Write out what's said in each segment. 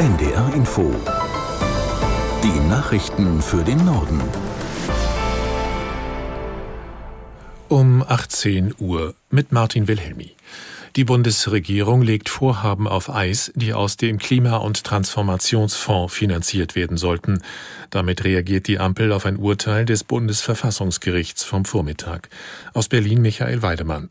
NDR Info. Die Nachrichten für den Norden. Um 18 Uhr mit Martin Wilhelmi. Die Bundesregierung legt Vorhaben auf Eis, die aus dem Klima- und Transformationsfonds finanziert werden sollten. Damit reagiert die Ampel auf ein Urteil des Bundesverfassungsgerichts vom Vormittag. Aus Berlin Michael Weidemann.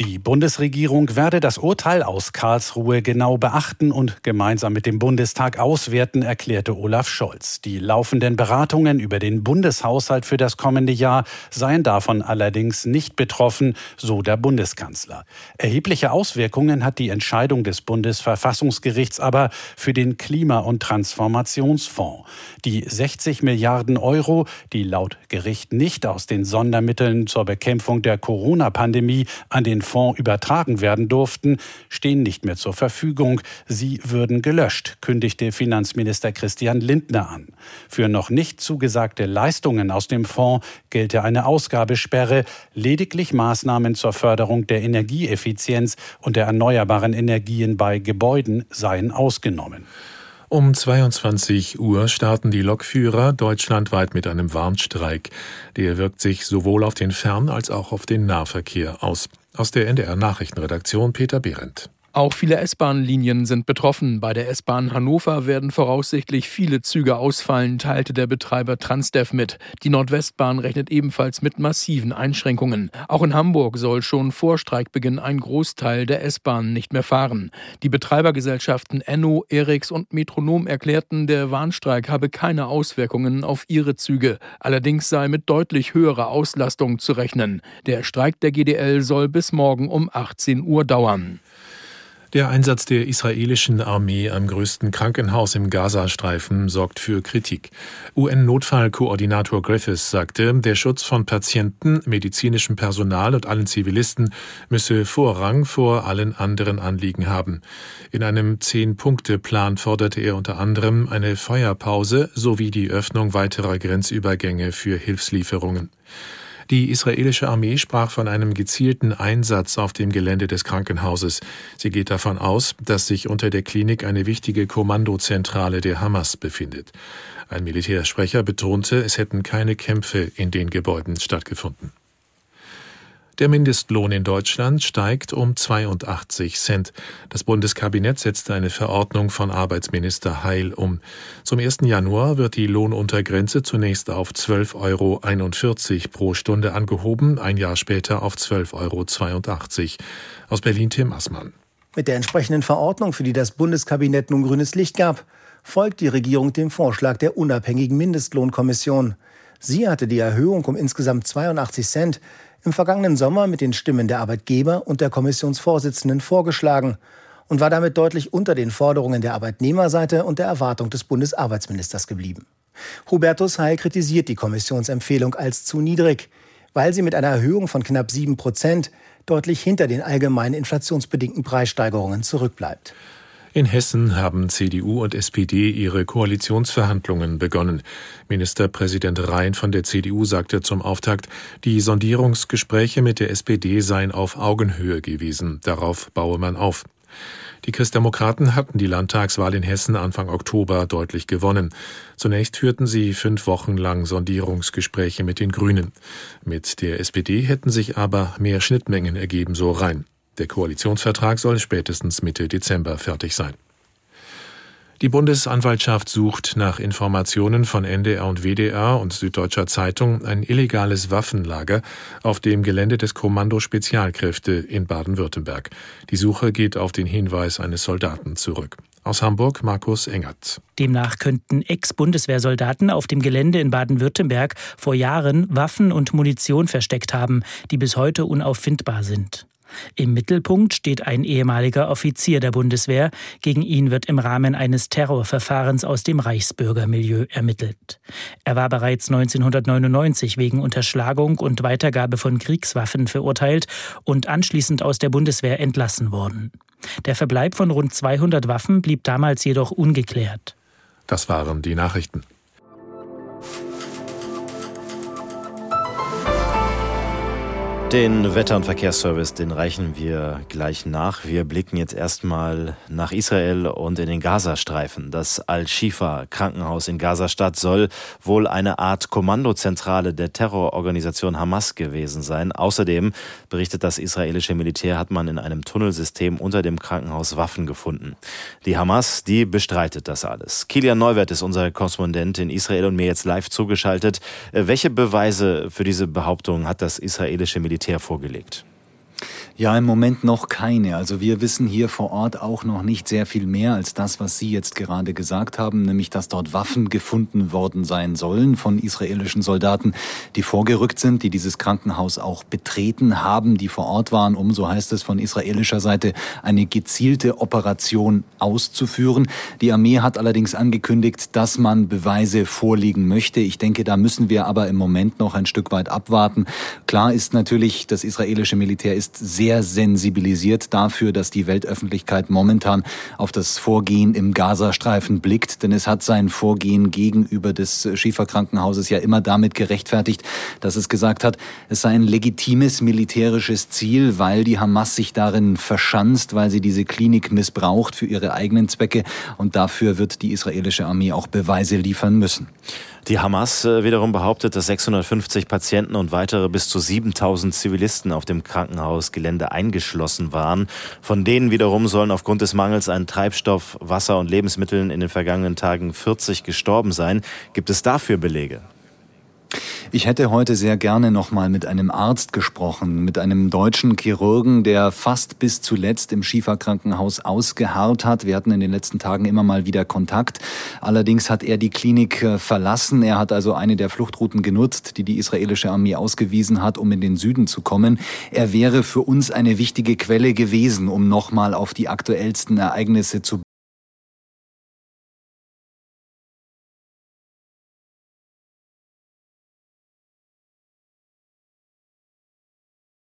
Die Bundesregierung werde das Urteil aus Karlsruhe genau beachten und gemeinsam mit dem Bundestag auswerten, erklärte Olaf Scholz. Die laufenden Beratungen über den Bundeshaushalt für das kommende Jahr seien davon allerdings nicht betroffen, so der Bundeskanzler. Erhebliche Auswirkungen hat die Entscheidung des Bundesverfassungsgerichts aber für den Klima- und Transformationsfonds. Die 60 Milliarden Euro, die laut Gericht nicht aus den Sondermitteln zur Bekämpfung der Corona-Pandemie an den Fonds übertragen werden durften, stehen nicht mehr zur Verfügung. Sie würden gelöscht, kündigte Finanzminister Christian Lindner an. Für noch nicht zugesagte Leistungen aus dem Fonds gelte eine Ausgabesperre. Lediglich Maßnahmen zur Förderung der Energieeffizienz und der erneuerbaren Energien bei Gebäuden seien ausgenommen. Um 22 Uhr starten die Lokführer deutschlandweit mit einem Warnstreik. Der wirkt sich sowohl auf den Fern- als auch auf den Nahverkehr aus. Aus der NDR Nachrichtenredaktion Peter Behrendt. Auch viele S-Bahn-Linien sind betroffen. Bei der S-Bahn Hannover werden voraussichtlich viele Züge ausfallen, teilte der Betreiber Transdev mit. Die Nordwestbahn rechnet ebenfalls mit massiven Einschränkungen. Auch in Hamburg soll schon vor Streikbeginn ein Großteil der S-Bahn nicht mehr fahren. Die Betreibergesellschaften Enno, Erix und Metronom erklärten, der Warnstreik habe keine Auswirkungen auf ihre Züge. Allerdings sei mit deutlich höherer Auslastung zu rechnen. Der Streik der GDL soll bis morgen um 18 Uhr dauern. Der Einsatz der israelischen Armee am größten Krankenhaus im Gazastreifen sorgt für Kritik. UN-Notfallkoordinator Griffiths sagte, der Schutz von Patienten, medizinischem Personal und allen Zivilisten müsse Vorrang vor allen anderen Anliegen haben. In einem Zehn-Punkte-Plan forderte er unter anderem eine Feuerpause sowie die Öffnung weiterer Grenzübergänge für Hilfslieferungen. Die israelische Armee sprach von einem gezielten Einsatz auf dem Gelände des Krankenhauses. Sie geht davon aus, dass sich unter der Klinik eine wichtige Kommandozentrale der Hamas befindet. Ein Militärsprecher betonte, es hätten keine Kämpfe in den Gebäuden stattgefunden. Der Mindestlohn in Deutschland steigt um 82 Cent. Das Bundeskabinett setzte eine Verordnung von Arbeitsminister Heil um. Zum 1. Januar wird die Lohnuntergrenze zunächst auf 12,41 Euro pro Stunde angehoben, ein Jahr später auf 12,82 Euro. Aus Berlin Tim Assmann. Mit der entsprechenden Verordnung, für die das Bundeskabinett nun grünes Licht gab, folgt die Regierung dem Vorschlag der unabhängigen Mindestlohnkommission. Sie hatte die Erhöhung um insgesamt 82 Cent im vergangenen Sommer mit den Stimmen der Arbeitgeber und der Kommissionsvorsitzenden vorgeschlagen und war damit deutlich unter den Forderungen der Arbeitnehmerseite und der Erwartung des Bundesarbeitsministers geblieben. Hubertus Heil kritisiert die Kommissionsempfehlung als zu niedrig, weil sie mit einer Erhöhung von knapp 7 Prozent deutlich hinter den allgemeinen inflationsbedingten Preissteigerungen zurückbleibt. In Hessen haben CDU und SPD ihre Koalitionsverhandlungen begonnen. Ministerpräsident Rhein von der CDU sagte zum Auftakt, die Sondierungsgespräche mit der SPD seien auf Augenhöhe gewesen. Darauf baue man auf. Die Christdemokraten hatten die Landtagswahl in Hessen Anfang Oktober deutlich gewonnen. Zunächst führten sie fünf Wochen lang Sondierungsgespräche mit den Grünen. Mit der SPD hätten sich aber mehr Schnittmengen ergeben, so rein. Der Koalitionsvertrag soll spätestens Mitte Dezember fertig sein. Die Bundesanwaltschaft sucht nach Informationen von NDR und WDR und Süddeutscher Zeitung ein illegales Waffenlager auf dem Gelände des Kommando Spezialkräfte in Baden-Württemberg. Die Suche geht auf den Hinweis eines Soldaten zurück. Aus Hamburg Markus Engert. Demnach könnten Ex-Bundeswehrsoldaten auf dem Gelände in Baden-Württemberg vor Jahren Waffen und Munition versteckt haben, die bis heute unauffindbar sind. Im Mittelpunkt steht ein ehemaliger Offizier der Bundeswehr. Gegen ihn wird im Rahmen eines Terrorverfahrens aus dem Reichsbürgermilieu ermittelt. Er war bereits 1999 wegen Unterschlagung und Weitergabe von Kriegswaffen verurteilt und anschließend aus der Bundeswehr entlassen worden. Der Verbleib von rund 200 Waffen blieb damals jedoch ungeklärt. Das waren die Nachrichten. Den Wetter- und Verkehrsservice, den reichen wir gleich nach. Wir blicken jetzt erstmal nach Israel und in den Gazastreifen. Das Al-Shifa Krankenhaus in Gazastadt soll wohl eine Art Kommandozentrale der Terrororganisation Hamas gewesen sein. Außerdem berichtet das israelische Militär, hat man in einem Tunnelsystem unter dem Krankenhaus Waffen gefunden. Die Hamas, die bestreitet das alles. Kilian Neuwert ist unser Korrespondent in Israel und mir jetzt live zugeschaltet. Welche Beweise für diese Behauptung hat das israelische Militär Militär vorgelegt. Ja, im Moment noch keine. Also wir wissen hier vor Ort auch noch nicht sehr viel mehr als das, was Sie jetzt gerade gesagt haben, nämlich dass dort Waffen gefunden worden sein sollen von israelischen Soldaten, die vorgerückt sind, die dieses Krankenhaus auch betreten haben, die vor Ort waren, um, so heißt es von israelischer Seite, eine gezielte Operation auszuführen. Die Armee hat allerdings angekündigt, dass man Beweise vorlegen möchte. Ich denke, da müssen wir aber im Moment noch ein Stück weit abwarten. Klar ist natürlich, das israelische Militär ist sehr sehr sensibilisiert dafür, dass die Weltöffentlichkeit momentan auf das Vorgehen im Gazastreifen blickt, denn es hat sein Vorgehen gegenüber des Schieferkrankenhauses ja immer damit gerechtfertigt, dass es gesagt hat, es sei ein legitimes militärisches Ziel, weil die Hamas sich darin verschanzt, weil sie diese Klinik missbraucht für ihre eigenen Zwecke und dafür wird die israelische Armee auch Beweise liefern müssen. Die Hamas äh, wiederum behauptet, dass 650 Patienten und weitere bis zu 7000 Zivilisten auf dem Krankenhausgelände eingeschlossen waren. Von denen wiederum sollen aufgrund des Mangels an Treibstoff, Wasser und Lebensmitteln in den vergangenen Tagen 40 gestorben sein. Gibt es dafür Belege? Ich hätte heute sehr gerne noch mal mit einem Arzt gesprochen, mit einem deutschen Chirurgen, der fast bis zuletzt im Schieferkrankenhaus ausgeharrt hat. Wir hatten in den letzten Tagen immer mal wieder Kontakt. Allerdings hat er die Klinik äh, verlassen. Er hat also eine der Fluchtrouten genutzt, die die israelische Armee ausgewiesen hat, um in den Süden zu kommen. Er wäre für uns eine wichtige Quelle gewesen, um noch mal auf die aktuellsten Ereignisse zu